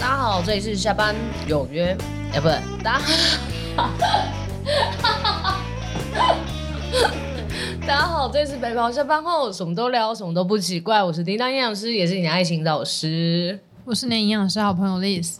大家好，这里是下班有约，哎，不对，大家好，大家好，这里是北跑下班后什么都聊，什么都不奇怪。我是叮当营养师，也是你的爱情导师。我是你的营养师好朋友 Liz。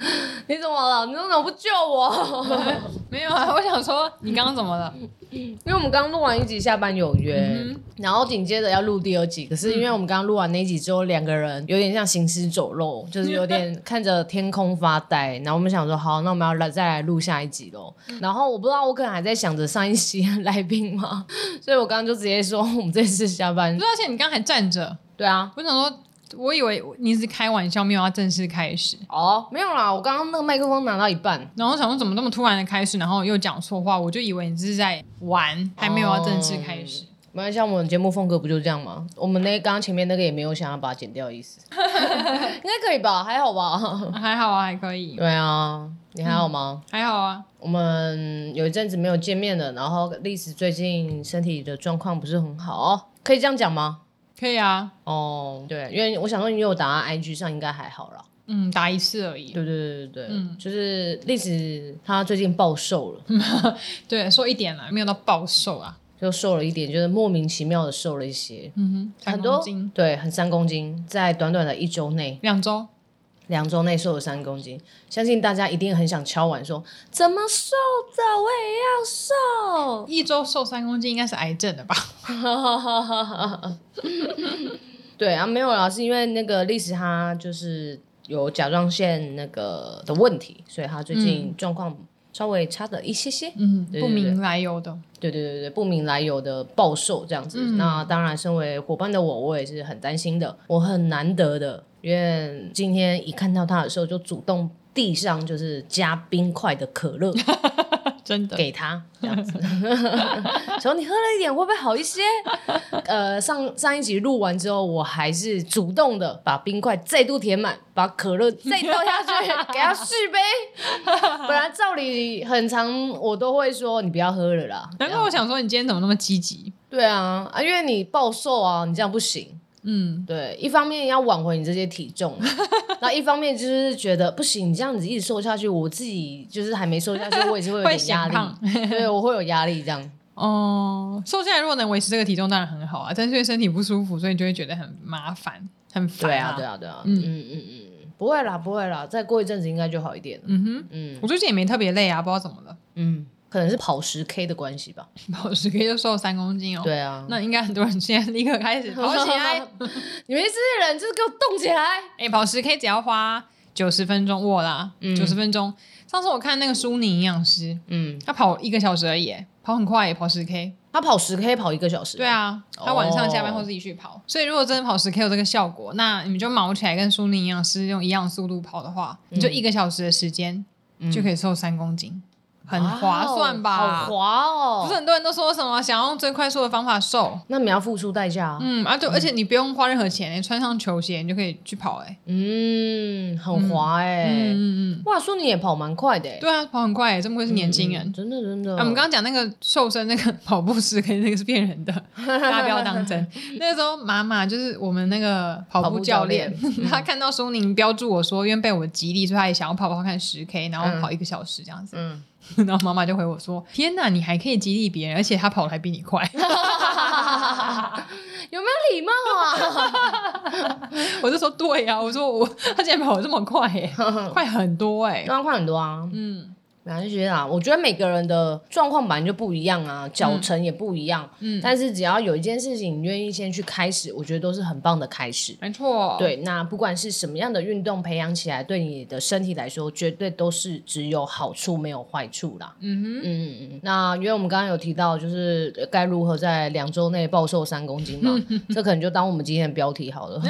你怎么了？你怎么不救我？没有啊，我想说你刚刚怎么了？因为我们刚录完一集下班有约，嗯、然后紧接着要录第二集，可是因为我们刚刚录完那一集之后，两个人有点像行尸走肉，就是有点看着天空发呆。然后我们想说，好，那我们要来再来录下一集喽。然后我不知道，我可能还在想着上一期来宾嘛，所以我刚刚就直接说，我们这次下班。而且你刚刚还站着。对啊，我想说。我以为你是开玩笑，没有要正式开始哦，没有啦，我刚刚那个麦克风拿到一半，然后想说怎么那么突然的开始，然后又讲错话，我就以为你是在玩，还没有要正式开始。没关系，我们节目风格不就这样吗？我们那刚刚前面那个也没有想要把它剪掉的意思，应该可以吧？还好吧？还好啊，还可以。对啊，你还好吗？嗯，还好啊。我们有一阵子没有见面了，然后历史最近身体的状况不是很好哦，可以这样讲吗？可以啊，哦，对，因为我想说你有打在 IG 上，应该还好啦。嗯，打一次而已。对对对对对，嗯，就是历史他最近暴瘦了，对，瘦一点了，没有到暴瘦啊，就瘦了一点，就是莫名其妙的瘦了一些，嗯哼，很多，对，很三公斤，在短短的一周内，两周。两周内瘦了三公斤，相信大家一定很想敲碗说：怎么瘦的？我也要瘦。一周瘦三公斤应该是癌症的吧？对啊，没有啦，是因为那个历史他就是有甲状腺那个的问题，所以他最近状况稍微差了一些些。嗯，不明来由的。对对对对，不明来由的暴瘦这样子。嗯、那当然，身为伙伴的我，我也是很担心的。我很难得的。因为今天一看到他的时候，就主动递上就是加冰块的可乐，真的给他这样子。说你喝了一点会不会好一些？呃，上上一集录完之后，我还是主动的把冰块再度填满，把可乐 再倒下去给他续杯。本来照理很长我都会说你不要喝了啦。难怪我想说你今天怎么那么积极？对啊，啊，因为你暴瘦啊，你这样不行。嗯，对，一方面要挽回你这些体重，然后一方面就是觉得不行，你这样子一直瘦下去，我自己就是还没瘦下去，我也是会有点压力，对，我会有压力这样。哦，瘦下来如果能维持这个体重当然很好啊，但是因为身体不舒服，所以你就会觉得很麻烦，很烦。对啊，对啊，对啊，嗯嗯嗯嗯，不会啦，不会啦，再过一阵子应该就好一点了。嗯哼，嗯，我最近也没特别累啊，不知道怎么了。嗯。可能是跑十 K 的关系吧，跑十 K 就瘦三公斤哦。对啊，那应该很多人现在立刻开始跑起来。你们这些人就是给我动起来！哎、欸，跑十 K 只要花九十分钟，我啦，九十、嗯、分钟。上次我看那个苏宁营养师，嗯，他跑一个小时而已，跑很快，跑十 K，他跑十 K 跑一个小时。对啊，他晚上下班后自己去跑。哦、所以如果真的跑十 K 有这个效果，那你们就卯起来跟苏宁营养师用一样速度跑的话，嗯、你就一个小时的时间就可以瘦三公斤。很划算吧？好划哦！不是很多人都说什么想要用最快速的方法瘦，那你要付出代价。嗯啊，对，而且你不用花任何钱，你穿上球鞋你就可以去跑，哎，嗯，很划哎，嗯嗯，哇，说你也跑蛮快的，对啊，跑很快，哎，这么会是年轻人，真的真的。我们刚刚讲那个瘦身那个跑步时可以那个是骗人的，大家不要当真。那个时候妈妈就是我们那个跑步教练，他 看到苏宁标注我说，因为被我激励，所以他也想要跑跑看十 K，然后跑一个小时这样子，嗯。然后妈妈就回我说：“天哪，你还可以激励别人，而且他跑的还比你快，有没有礼貌啊？” 我就说：“对呀、啊，我说我他竟然跑的这么快，耶，快很多哎，当然快很多啊。”嗯。感觉啊，我觉得每个人的状况本来就不一样啊，脚程也不一样。嗯，但是只要有一件事情你愿意先去开始，我觉得都是很棒的开始。没错，对，那不管是什么样的运动，培养起来对你的身体来说，绝对都是只有好处没有坏处啦。嗯哼，嗯嗯。那因为我们刚刚有提到，就是该如何在两周内暴瘦三公斤嘛，这可能就当我们今天的标题好了。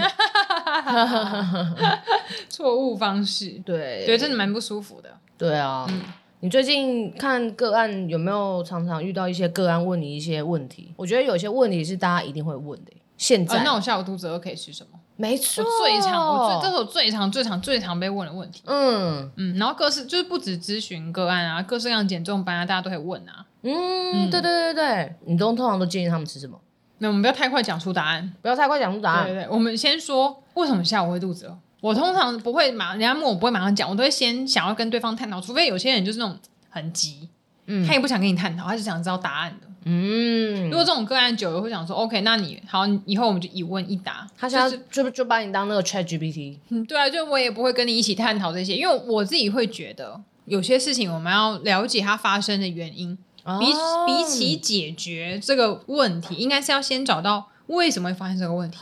错误方式，对对，真的蛮不舒服的。对啊。嗯你最近看个案有没有常常遇到一些个案问你一些问题？我觉得有些问题是大家一定会问的。现在，呃、那我下午肚子饿可以吃什么？没错，我最常，我最这是我最常、最常、最常被问的问题。嗯嗯，然后各式就是不止咨询个案啊，各式各样减重班啊，大家都会问啊。嗯，对对对对，你都通常都建议他们吃什么？那我们不要太快讲出答案，不要太快讲出答案。对对对，我们先说为什么下午会肚子饿？我通常不会马，人家问我不会马上讲，我都会先想要跟对方探讨，除非有些人就是那种很急，嗯，他也不想跟你探讨，他就想知道答案的，嗯。如果这种个案久了，会想说，OK，那你好，以后我们就一问一答。他现在就就就把你当那个 Chat GPT，嗯，对啊，就我也不会跟你一起探讨这些，因为我自己会觉得有些事情我们要了解它发生的原因，哦、比比起解决这个问题，应该是要先找到为什么会发生这个问题。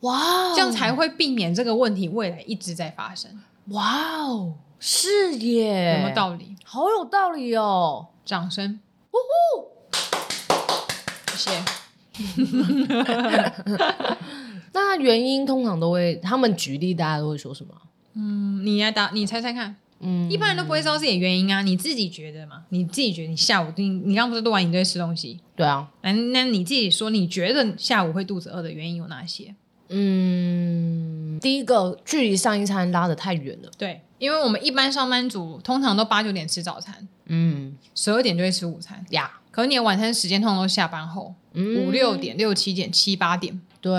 哇，这样才会避免这个问题未来一直在发生。哇哦，是耶，有没有道理？好有道理哦！掌声，呜呼，谢谢。那原因通常都会，他们举例，大家都会说什么？嗯，你来答，你猜猜看。嗯，一般人都不会知道自己的原因啊，你自己觉得嘛？你自己觉得你下午你你刚不是录完你都会吃东西？对啊，那那你自己说，你觉得下午会肚子饿的原因有哪些？嗯，第一个距离上一餐拉得太远了。对，因为我们一般上班族通常都八九点吃早餐，嗯，十二点就会吃午餐呀。可是你的晚餐时间通常都下班后，五六点、六七点、七八点。对，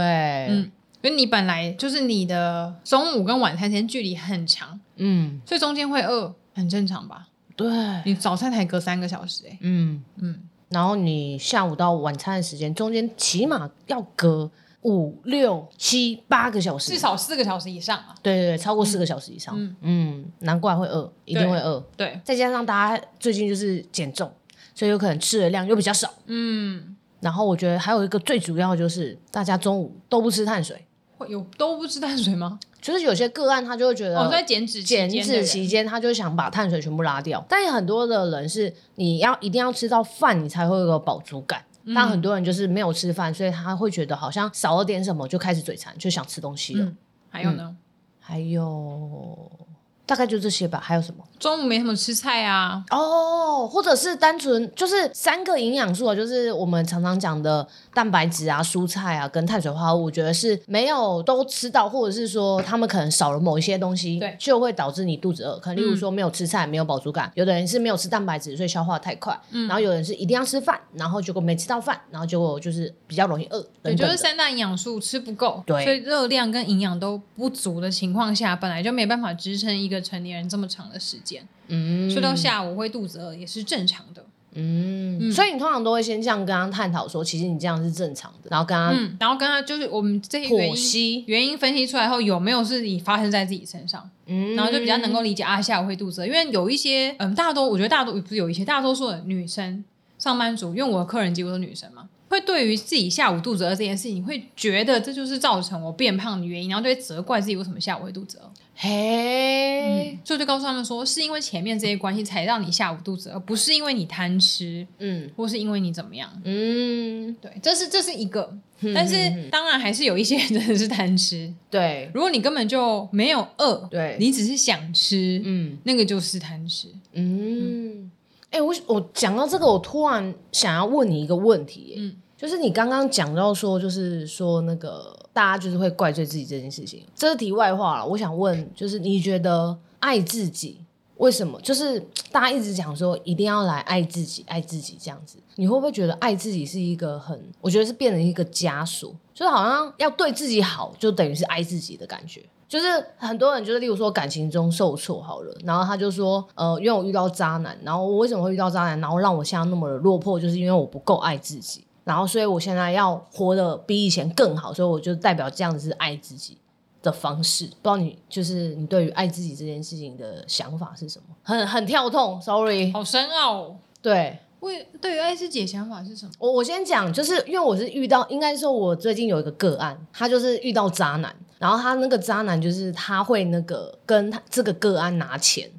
嗯，因为你本来就是你的中午跟晚餐时间距离很长，嗯，所以中间会饿，很正常吧？对，你早餐才隔三个小时，哎，嗯嗯，然后你下午到晚餐的时间中间起码要隔。五六七八个小时，至少四个小时以上啊！对对对，超过四个小时以上，嗯，嗯，难怪会饿，一定会饿。对，再加上大家最近就是减重，所以有可能吃的量又比较少，嗯。然后我觉得还有一个最主要就是，大家中午都不吃碳水，会有都不吃碳水吗？就是有些个案他就会觉得，哦，在减脂减脂期间，他就想把碳水全部拉掉。但有很多的人是，你要一定要吃到饭，你才会有饱足感。但很多人就是没有吃饭，所以他会觉得好像少了点什么，就开始嘴馋，就想吃东西了。嗯、还有呢？嗯、还有。大概就这些吧，还有什么？中午没什么吃菜啊，哦，或者是单纯就是三个营养素啊，就是我们常常讲的蛋白质啊、蔬菜啊跟碳水化合物，我觉得是没有都吃到，或者是说他们可能少了某一些东西，对，就会导致你肚子饿。可能例如说没有吃菜，没有饱足感，有的人是没有吃蛋白质，所以消化太快，嗯，然后有人是一定要吃饭，然后结果没吃到饭，然后结果就是比较容易饿，对，就是三大营养素吃不够，对，所以热量跟营养都不足的情况下，本来就没办法支撑一个成年人这么长的时间，嗯，睡到下午会肚子饿也是正常的，嗯，嗯，所以你通常都会先这样跟他探讨说，其实你这样是正常的，然后跟他，嗯，然后跟他就是我们这些原因原因分析出来后，有没有是你发生在自己身上，嗯，然后就比较能够理解啊，下午会肚子饿，因为有一些，嗯，大多我觉得大多不是有一些，大多数的女生上班族，因为我的客人几乎都是女生嘛。会对于自己下午肚子饿这件事情，会觉得这就是造成我变胖的原因，然后就会责怪自己为什么下午会肚子饿。嘿，嗯，所以就告诉他们说，是因为前面这些关系才让你下午肚子饿，不是因为你贪吃，嗯，或是因为你怎么样，嗯，对，这是这是一个，但是当然还是有一些人真的是贪吃，对，如果你根本就没有饿，对，你只是想吃，嗯，那个就是贪吃，嗯。嗯哎、欸，我我讲到这个，我突然想要问你一个问题，嗯，就是你刚刚讲到说，就是说那个大家就是会怪罪自己这件事情，这是题外话了。我想问，就是你觉得爱自己为什么？就是大家一直讲说一定要来爱自己，爱自己这样子，你会不会觉得爱自己是一个很，我觉得是变成一个枷锁，就是好像要对自己好，就等于是爱自己的感觉。就是很多人就是，例如说感情中受挫好了，然后他就说，呃，因为我遇到渣男，然后我为什么会遇到渣男，然后让我现在那么的落魄，就是因为我不够爱自己，然后所以我现在要活得比以前更好，所以我就代表这样子是爱自己的方式。不知道你就是你对于爱自己这件事情的想法是什么？很很跳痛，sorry，好深奥哦。对。为对于爱自己的想法是什么？我我先讲，就是因为我是遇到，应该说我最近有一个个案，他就是遇到渣男，然后他那个渣男就是他会那个跟他这个个案拿钱，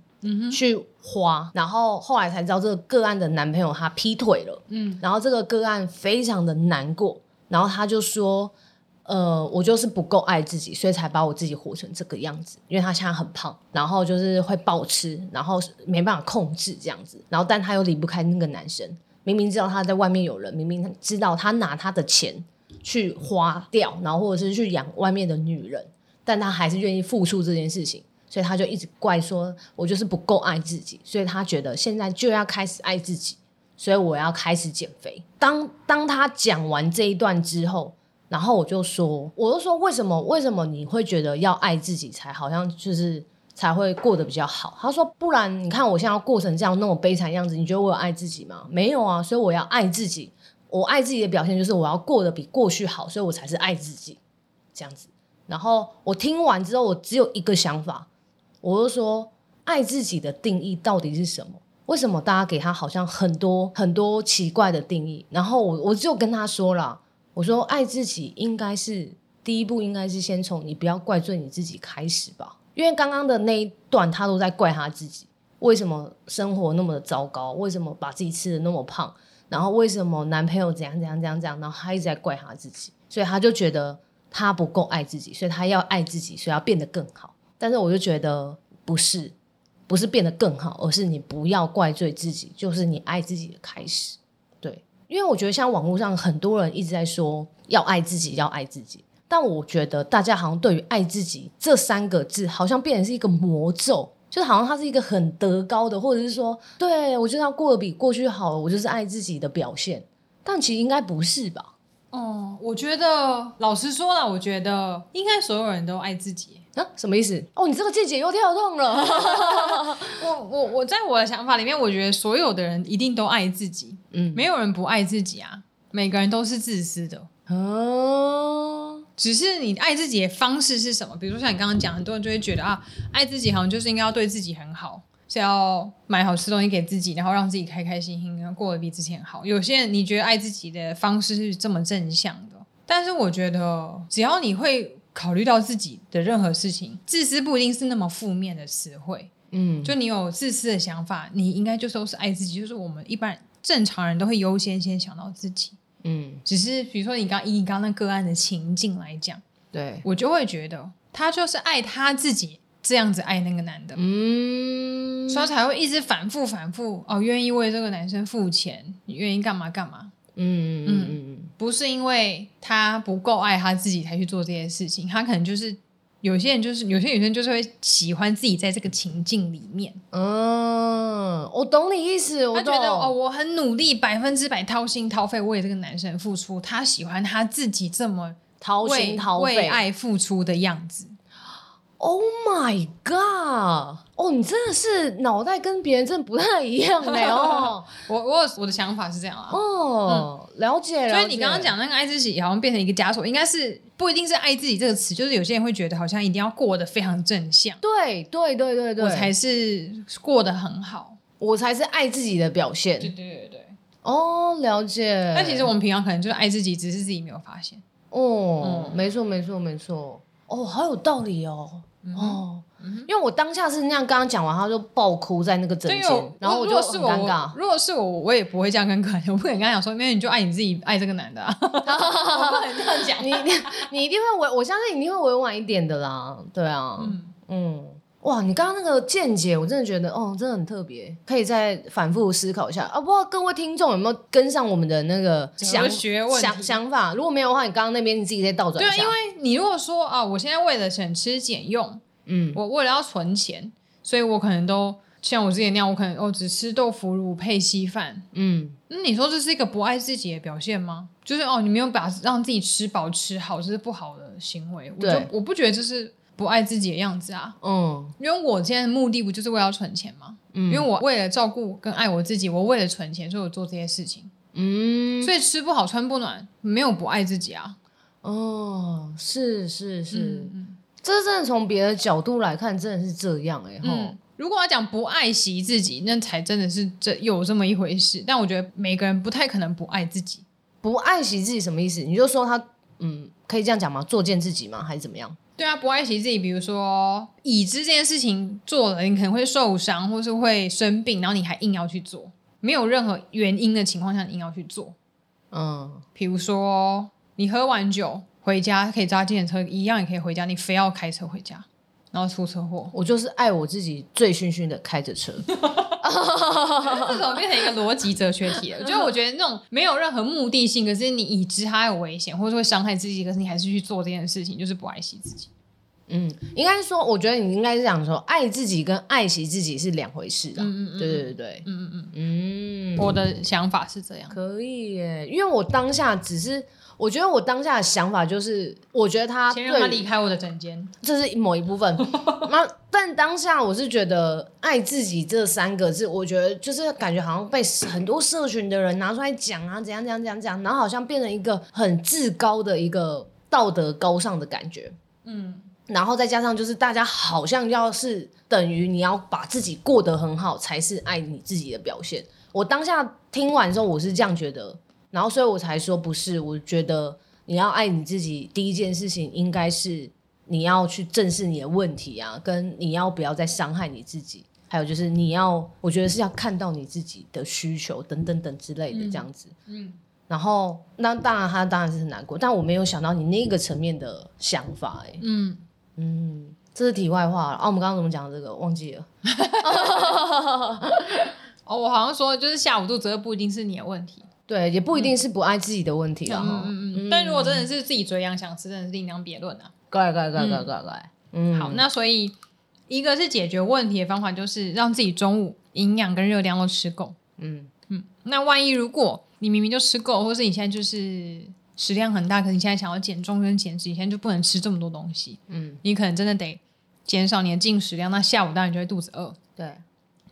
去花，然后后来才知道这个个案的男朋友他劈腿了，嗯，然后这个个案非常的难过，然后他就说。呃，我就是不够爱自己，所以才把我自己活成这个样子。因为他现在很胖，然后就是会暴吃，然后没办法控制这样子。然后，但他又离不开那个男生。明明知道他在外面有人，明明知道他拿他的钱去花掉，然后或者是去养外面的女人，但他还是愿意付出这件事情。所以他就一直怪说，我就是不够爱自己。所以他觉得现在就要开始爱自己，所以我要开始减肥。当当他讲完这一段之后。然后我就说，我就说为什么为什么你会觉得要爱自己才好像就是才会过得比较好？他说，不然你看我现在要过成这样那么悲惨样子，你觉得我有爱自己吗？没有啊，所以我要爱自己。我爱自己的表现就是我要过得比过去好，所以我才是爱自己这样子。然后我听完之后，我只有一个想法，我就说，爱自己的定义到底是什么？为什么大家给他好像很多很多奇怪的定义？然后我我就跟他说了，我说爱自己应该是第一步，应该是先从你不要怪罪你自己开始吧。因为刚刚的那一段他都在怪他自己，为什么生活那么的糟糕？为什么把自己吃的那么胖？然后为什么男朋友怎样怎样怎样怎样？然后他一直在怪他自己，所以他就觉得他不够爱自己，所以他要爱自己，所以要变得更好。但是我就觉得不是。不是变得更好，而是你不要怪罪自己，就是你爱自己的开始。对，因为我觉得像网络上很多人一直在说要爱自己，要爱自己，但我觉得大家好像对于爱自己这三个字，好像变成是一个魔咒，就好像它是一个很德高的，或者是说，对，我觉得要过得比过去好，我就是爱自己的表现。但其实应该不是吧？哦，我觉得老实说了，我觉得应该所有人都爱自己。啊，什么意思？哦，你这个见解又跳动了。我我我在我的想法里面，我觉得所有的人一定都爱自己，嗯，没有人不爱自己啊。每个人都是自私的，哦，只是你爱自己的方式是什么？比如说像你刚刚讲，很多人就会觉得啊，爱自己好像就是应该要对自己很好，是要买好吃东西给自己，然后让自己开开心心，然后过得比之前好。有些人你觉得爱自己的方式是这么正向的，但是我觉得只要你会。考虑到自己的任何事情，自私不一定是那么负面的词汇。嗯，就你有自私的想法，你应该就都是爱自己。就是我们一般正常人都会优先先想到自己。嗯，只是比如说你刚以你刚刚那个案的情境来讲，对我就会觉得他就是爱他自己，这样子爱那个男的。嗯，所以才会一直反复反复哦，愿意为这个男生付钱，你愿意干嘛干嘛。嗯嗯嗯嗯，不是因为他不够爱他自己才去做这些事情，他可能就是有些人就是有些女生就是会喜欢自己在这个情境里面。嗯，我懂你意思，我觉得哦，我很努力，百分之百掏心掏肺为这个男生付出，他喜欢他自己这么掏心掏肺为爱付出的样子。Oh my god！哦，你真的是脑袋跟别人真的不太一样嘞哦。我我我的想法是这样啊。哦，嗯、了解了。所以你刚刚讲那个爱自己，好像变成一个枷锁，应该是不一定是爱自己这个词，就是有些人会觉得好像一定要过得非常正向。对对对对对，我才是过得很好，我才是爱自己的表现。对对对对。哦，了解。但其实我们平常可能就是爱自己，只是自己没有发现。哦，嗯、没错没错没错。哦，好有道理哦。哦，因为我当下是那样，刚刚讲完，他就爆哭在那个枕间，然后我就很尴尬。如果是我，我也不会这样跟客人，我不可能跟他讲说，因为你就爱你自己，爱这个男的。我不可能这样讲，你你一定会委，我相信你一定会委婉一点的啦。对啊，嗯，哇，你刚刚那个见解，我真的觉得哦，真的很特别，可以再反复思考一下啊。不知道各位听众有没有跟上我们的那个想想想法？如果没有的话，你刚刚那边你自己再倒转一下。对，因为你如果说啊，我现在为了省吃俭用。嗯，我为了要存钱，所以我可能都像我之前那样，我可能哦只吃豆腐乳配稀饭。嗯，那你说这是一个不爱自己的表现吗？就是哦，你没有把让自己吃饱吃好，这是不好的行为。我就我不觉得这是不爱自己的样子啊。嗯，因为我现在的目的不就是为了要存钱吗？嗯，因为我为了照顾跟爱我自己，我为了存钱，所以我做这些事情。嗯，所以吃不好穿不暖，没有不爱自己啊。哦，是是是。嗯这真的从别的角度来看，真的是这样哎、欸。嗯，如果要讲不爱惜自己，那才真的是这有这么一回事。但我觉得每个人不太可能不爱自己。不爱惜自己什么意思？你就说他，嗯，可以这样讲吗？作践自己吗？还是怎么样？对啊，不爱惜自己，比如说已知这件事情做了，你可能会受伤，或是会生病，然后你还硬要去做，没有任何原因的情况下，你硬要去做。嗯，比如说你喝完酒。回家可以搭计程车，一样也可以回家。你非要开车回家，然后出车祸。我就是爱我自己，醉醺醺的开着车。这怎么变成一个逻辑哲学题了？就我觉得那种没有任何目的性，可是你已知它有危险，或者会伤害自己，可是你还是去做这件事情，就是不爱惜自己。嗯，应该是说，我觉得你应该是这样说，爱自己跟爱惜自己是两回事的。嗯嗯，对对对，嗯嗯嗯嗯，我的想法是这样。可以耶，因为我当下只是。我觉得我当下的想法就是，我觉得他先让他离开我的枕间，这是某一部分。那但当下我是觉得爱自己这三个字，我觉得就是感觉好像被很多社群的人拿出来讲啊，怎样怎样怎样怎样，然后好像变成一个很至高的一个道德高尚的感觉。嗯，然后再加上就是大家好像要是等于你要把自己过得很好，才是爱你自己的表现。我当下听完之后，我是这样觉得。然后，所以我才说不是。我觉得你要爱你自己，第一件事情应该是你要去正视你的问题啊，跟你要不要再伤害你自己，还有就是你要，我觉得是要看到你自己的需求等等等之类的这样子。嗯。嗯，然后，那当然他当然是很难过，但我没有想到你那个层面的想法、欸。哎，嗯嗯，这是题外话了。啊，我们刚刚怎么讲这个？忘记了。哦，我好像说就是下午肚子饿不一定是你的问题。对，也不一定是不爱自己的问题啊。嗯嗯嗯。但如果真的是自己嘴痒想吃，真的是另当别论啊。该该该该该该。嗯。好，那所以一个是解决问题的方法，就是让自己中午营养跟热量都吃够。嗯嗯。那万一如果你明明就吃够，或是你现在就是食量很大，可是你现在想要减重跟减脂，你现在就不能吃这么多东西。嗯。你可能真的得减少你的进食量，那下午当然就会肚子饿。对。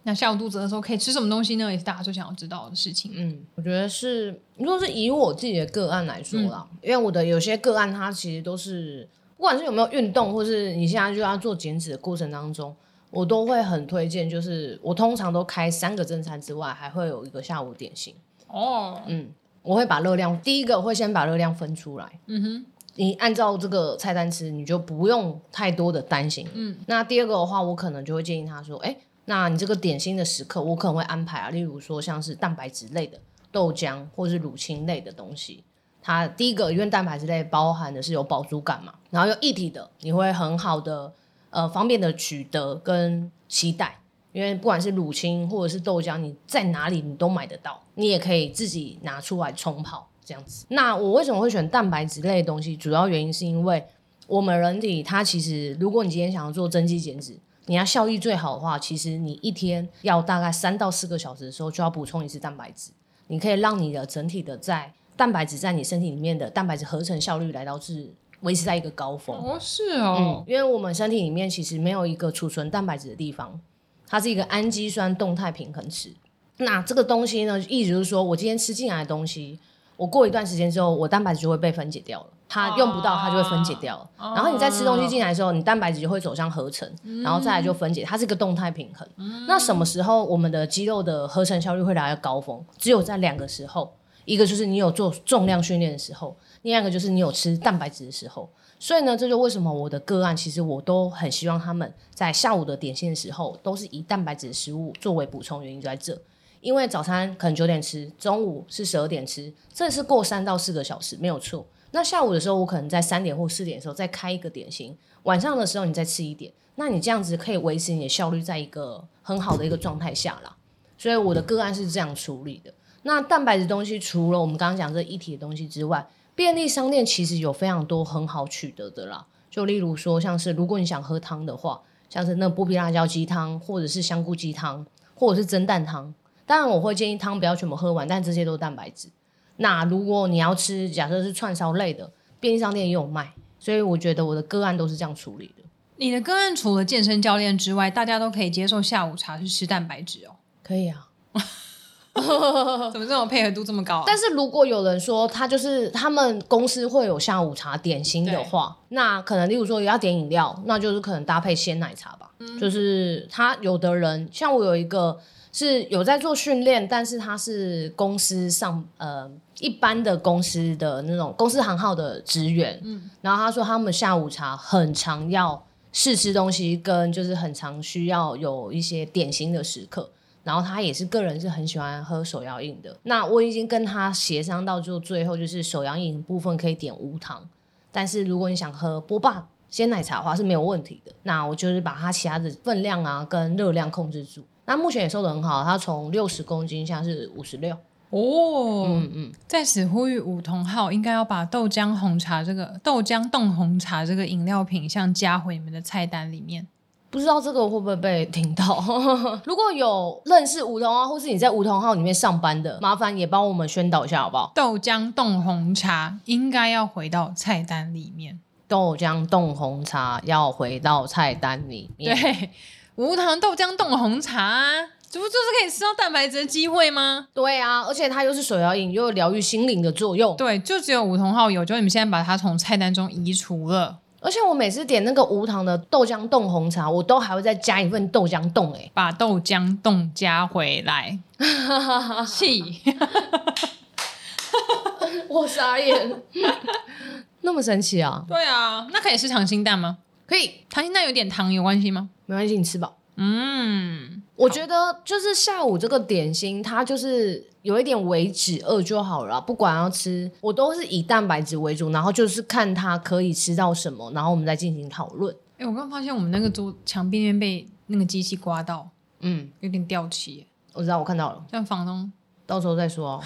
那下午肚子的时候可以吃什么东西呢？也是大家最想要知道的事情。嗯，我觉得是，如果是以我自己的个案来说啦，嗯、因为我的有些个案，它其实都是不管是有没有运动，或是你现在就要做减脂的过程当中，我都会很推荐，就是我通常都开三个正餐之外，还会有一个下午点心。哦，嗯，我会把热量，第一个会先把热量分出来。嗯哼，你按照这个菜单吃，你就不用太多的担心。嗯，那第二个的话，我可能就会建议他说，哎、欸。那你这个点心的时刻，我可能会安排啊，例如说像是蛋白质类的豆浆或是乳清类的东西。它第一个，因为蛋白质类包含的是有饱足感嘛，然后又一体的，你会很好的呃方便的取得跟携带。因为不管是乳清或者是豆浆，你在哪里你都买得到，你也可以自己拿出来冲泡这样子。那我为什么会选蛋白质类的东西？主要原因是因为我们人体它其实，如果你今天想要做增肌减脂。你要效益最好的话，其实你一天要大概三到四个小时的时候就要补充一次蛋白质，你可以让你的整体的在蛋白质在你身体里面的蛋白质合成效率来到是维持在一个高峰。哦，是哦，嗯，因为我们身体里面其实没有一个储存蛋白质的地方，它是一个氨基酸动态平衡池。那这个东西呢，意思就是说我今天吃进来的东西，我过一段时间之后，我蛋白质就会被分解掉了。它用不到，它就会分解掉然后你再吃东西进来的时候，你蛋白质就会走向合成，嗯、然后再来就分解。它是一个动态平衡。嗯、那什么时候我们的肌肉的合成效率会来到高峰？只有在两个时候，一个就是你有做重量训练的时候，另外一个就是你有吃蛋白质的时候。所以呢，这就为什么我的个案其实我都很希望他们在下午的点心的时候都是以蛋白质的食物作为补充，原因就在这。因为早餐可能九点吃，中午是十二点吃，这是过三到四个小时没有错。那下午的时候，我可能在三点或四点的时候再开一个点心，晚上的时候你再吃一点，那你这样子可以维持你的效率在一个很好的一个状态下啦。所以我的个案是这样处理的。那蛋白质东西除了我们刚刚讲这一体的东西之外，便利商店其实有非常多很好取得的啦。就例如说，像是如果你想喝汤的话，像是那剥皮辣椒鸡汤，或者是香菇鸡汤，或者是蒸蛋汤。当然我会建议汤不要全部喝完，但这些都是蛋白质。那如果你要吃，假设是串烧类的，便利商店也有卖，所以我觉得我的个案都是这样处理的。你的个案除了健身教练之外，大家都可以接受下午茶是吃蛋白质哦？可以啊，怎么这种配合度这么高啊？但是如果有人说他就是他们公司会有下午茶点心的话，那可能例如说也要点饮料，那就是可能搭配鲜奶茶吧。嗯，就是他有的人像我有一个是有在做训练，但是他是公司上呃。一般的公司的那种公司行号的职员，嗯，然后他说他们下午茶很常要试吃东西，跟就是很常需要有一些点心的时刻，然后他也是个人是很喜欢喝手摇饮的。那我已经跟他协商到就最后就是手摇饮部分可以点无糖，但是如果你想喝波霸鲜奶茶的话是没有问题的。那我就是把它其他的分量啊跟热量控制住。那目前也瘦得很好，他从六十公斤现在是五十六。哦，嗯嗯，在此呼吁五同号应该要把豆浆红茶这个豆浆冻红茶这个饮料品项加回你们的菜单里面。不知道这个会不会被听到？如果有认识梧桐号，或是你在梧桐号里面上班的，麻烦也帮我们宣导一下好不好？豆浆冻红茶应该要回到菜单里面。豆浆冻红茶要回到菜单里面。对，无糖豆浆冻红茶，这不就是可以吃到蛋白质的机会吗？对啊，而且它又是手摇饮，又有疗愈心灵的作用。对，就只有梧桐号有，就你们现在把它从菜单中移除了。而且我每次点那个无糖的豆浆冻红茶，我都还会再加一份豆浆冻，哎，把豆浆冻加回来，气，我傻眼，那么神奇啊？对啊，那可以吃溏心蛋吗？可以，溏心蛋有点糖有关系吗？没关系，你吃吧。嗯，我觉得就是下午这个点心，它就是有一点为止饿就好了。不管要吃，我都是以蛋白质为主，然后就是看它可以吃到什么，然后我们再进行讨论。哎、欸，我刚发现我们那个桌墙边边被那个机器刮到，嗯，有点掉漆。我知道，我看到了。但房东，到时候再说。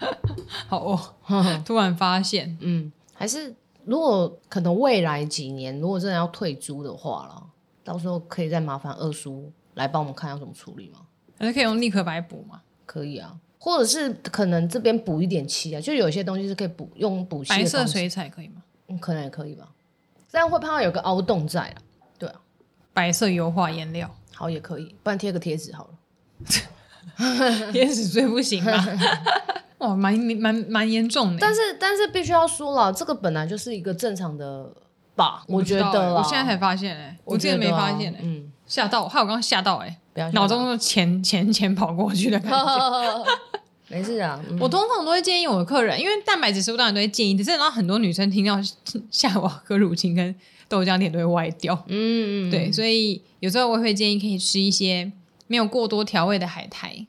好哦，突然发现，嗯，还是如果可能未来几年，如果真的要退租的话了。到时候可以再麻烦二叔来帮我们看要怎么处理吗？还是可以用立刻白补吗？可以啊，或者是可能这边补一点漆啊，就有些东西是可以补用补漆。白色水彩可以吗？嗯，可能也可以吧。这样会怕有个凹洞在啊。对啊，白色油画颜料好也可以，不然贴个贴纸好了。贴纸最不行吧？哇，蛮蛮蛮严重的。但是但是必须要说了，这个本来就是一个正常的。吧，我觉得我现在才发现哎，我之前没发现哎，嗯，吓到，害我刚刚吓到哎，脑中的钱 钱钱跑过去的感觉。没事啊，我通常都会建议我的客人，因为蛋白质食物当然都会建议，只是然后很多女生听到下午喝乳清跟豆浆脸都会歪掉，嗯嗯，对，所以有时候我会建议可以吃一些没有过多调味的海苔，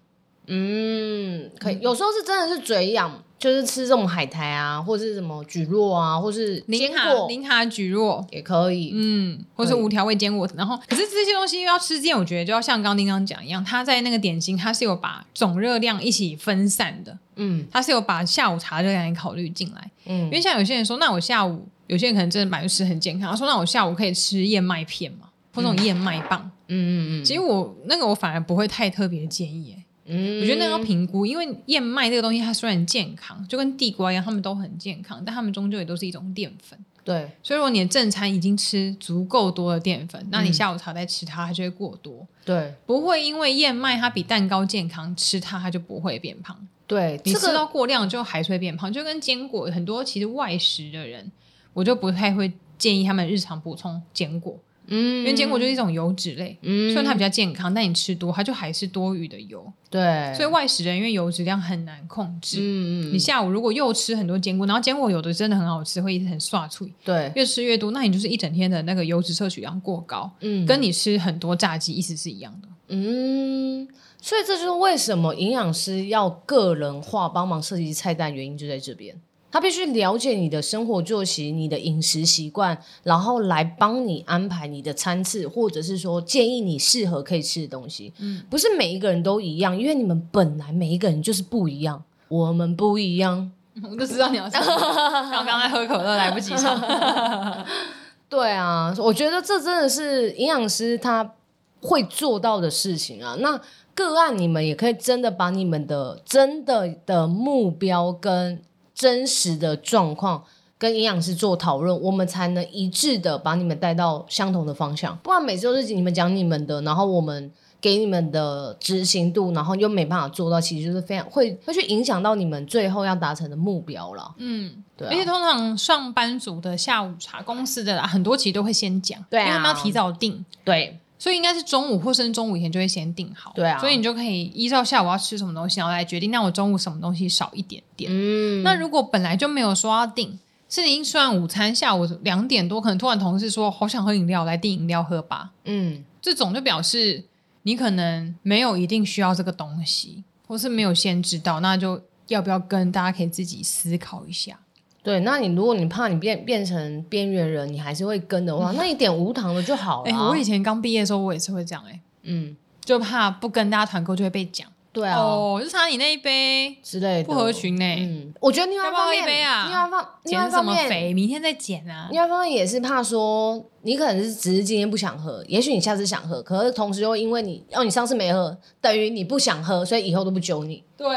嗯，可以，有时候是真的是嘴痒。就是吃这种海苔啊，或者是什么蒟蒻啊，或是坚果，零卡蒟蒻也可以，嗯，或是无调味坚果。然后，可是这些东西要吃之前，我觉得就要像刚刚丁刚讲一样，它在那个点心，它是有把总热量一起分散的，嗯，它是有把下午茶热量也考虑进来，嗯，因为像有些人说，那我下午有些人可能真的买就吃很健康，他说那我下午可以吃燕麦片嘛，或那种燕麦棒，嗯嗯嗯，其实我那个我反而不会太特别建议，欸，嗯，我觉得那个要评估，因为燕麦这个东西它虽然健康，就跟地瓜一样，它们都很健康，但它们终究也都是一种淀粉。对，所以如果你的正餐已经吃足够多的淀粉，那你下午茶再吃它，它就会过多。对，不会因为燕麦它比蛋糕健康，吃它它就不会变胖。对，你吃到过量就还是会变胖，就跟坚果很多其实外食的人，我就不太会建议他们日常补充坚果。嗯，因为坚果就是一种油脂类，嗯，虽然它比较健康，但你吃多，它就还是多余的油。对，所以外食人因为油脂量很难控制，嗯，你下午如果又吃很多坚果，然后坚果有的真的很好吃，会一直很刷脆，对，越吃越多，那你就是一整天的那个油脂摄取量过高，嗯，跟你吃很多炸鸡意思是一样的，嗯，所以这就是为什么营养师要个人化帮忙设计菜单，原因就在这边。他必须了解你的生活作息、你的饮食习惯，然后来帮你安排你的餐次，或者是说建议你适合可以吃的东西。嗯，不是每一个人都一样，因为你们本来每一个人就是不一样。我们不一样，我就知道你要说。刚刚在喝可乐，来不及唱。对啊，我觉得这真的是营养师他会做到的事情啊。那个案你们也可以真的把你们的真的的目标跟。真实的状况跟营养师做讨论，我们才能一致的把你们带到相同的方向。不然每次都是你们讲你们的，然后我们给你们的执行度，然后又没办法做到，其实就是非常会会去影响到你们最后要达成的目标了。嗯，对啊。而且通常上班族的下午茶，公司的啦，很多其实都会先讲，对啊，因为他们要提早定，对。所以应该是中午或甚至中午以前就会先订好，对啊，所以你就可以依照下午要吃什么东西，然后来决定，那我中午什么东西少一点点。嗯，那如果本来就没有说要订，是已经吃完午餐，下午两点多，可能突然同事说好想喝饮料，来订饮料喝吧。嗯，这种就表示你可能没有一定需要这个东西，或是没有先知道，那就要不要跟大家可以自己思考一下。对，那你如果你怕你变变成边缘人，你还是会跟的话，那你点无糖的就好了。哎、欸，我以前刚毕业的时候，我也是会这样、欸。哎，嗯，就怕不跟大家团购就会被讲。对啊，哦，就差你那一杯之类的，不合群呢。嗯，我觉得另外一方面，一杯啊，另外一方减什么肥？明天再减啊。另外一方面也是怕说，你可能是只是今天不想喝，也许你下次想喝，可是同时又因为你哦，你上次没喝，等于你不想喝，所以以后都不揪你。对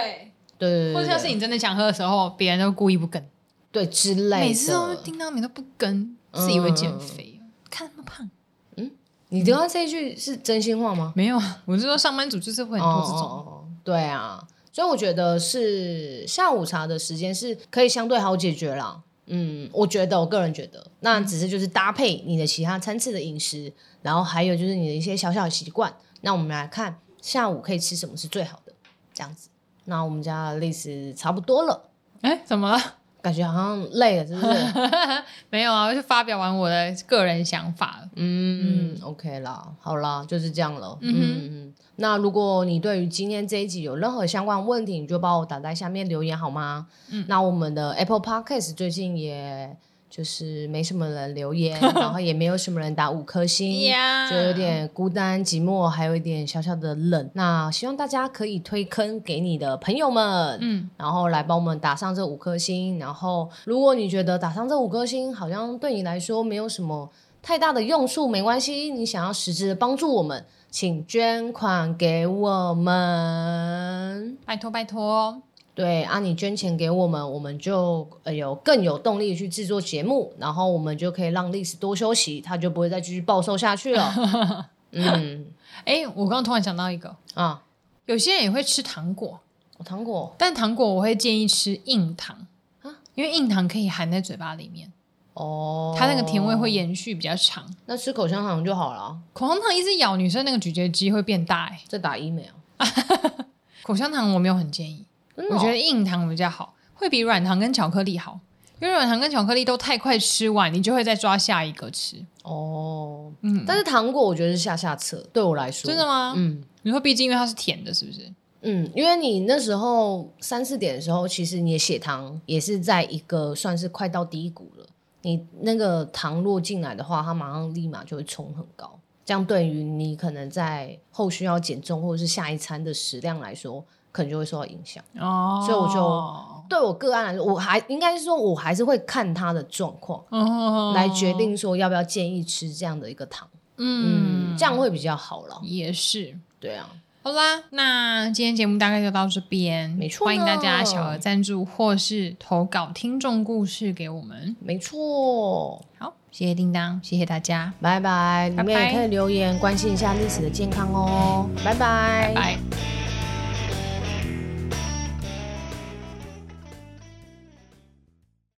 对对，或者像是你真的想喝的时候，别人都故意不跟，对之类的。每次都听到你都不跟，自以为减肥，看那么胖。嗯你刚刚这一句是真心话吗？没有啊，我是说上班族就是会很多这种。哦，对啊，所以我觉得是下午茶的时间是可以相对好解决啦。嗯，我觉得我个人觉得，那只是就是搭配你的其他餐次的饮食，然后还有就是你的一些小小的习惯。那我们来看下午可以吃什么是最好的，这样子。那我们家的历史差不多了。哎，怎么了？感觉好像累了，是不是？没有啊，我就发表完我的个人想法了。嗯，嗯，OK 啦，好啦，就是这样了。嗯嗯嗯，那如果你对于今天这一集有任何相关问题，你就帮我打在下面留言好吗？嗯，那我们的 Apple Podcast 最近也。就是没什么人留言，然后也没有什么人打五颗星，就有点孤单寂寞，还有一点小小的冷。那希望大家可以推坑给你的朋友们，嗯，然后来帮我们打上这五颗星。然后如果你觉得打上这五颗星好像对你来说没有什么太大的用处，没关系，你想要实质的帮助我们，请捐款给我们，拜托拜托。对啊，你捐钱给我们，我们就呃有更有动力去制作节目，然后我们就可以让历史多休息，他就不会再继续暴瘦下去了。嗯，哎，我刚刚突然想到一个啊，有些人也会吃糖果，哦、糖果，但糖果我会建议吃硬糖啊，因为硬糖可以含在嘴巴里面哦，它那个甜味会延续比较长。那吃口香糖就好了，口香糖一直咬女生那个咀嚼肌会变大哎，在打医美啊。口香糖我没有很建议。我觉得硬糖比较好，会比软糖跟巧克力好，因为软糖跟巧克力都太快吃完，你就会再抓下一个吃。哦，嗯，但是糖果我觉得是下下策，对我来说。真的吗？嗯，你说毕竟因为它是甜的，是不是？嗯，因为你那时候三四点的时候，其实你的血糖也是在一个算是快到低谷了。你那个糖落进来的话，它马上立马就会冲很高，这样对于你可能在后续要减重或者是下一餐的食量来说。可能就会受到影响哦，所以我就对我个案来说，我还应该是说，我还是会看他的状况，哦，来决定说要不要建议吃这样的一个糖，嗯，嗯，这样会比较好了。也是，对啊。好啦，那今天节目大概就到这边，没错。欢迎大家小额赞助或是投稿听众故事给我们，没错。好，谢谢叮当，谢谢大家，拜拜。你们也可以留言关心一下历史的健康哦，拜拜，拜拜。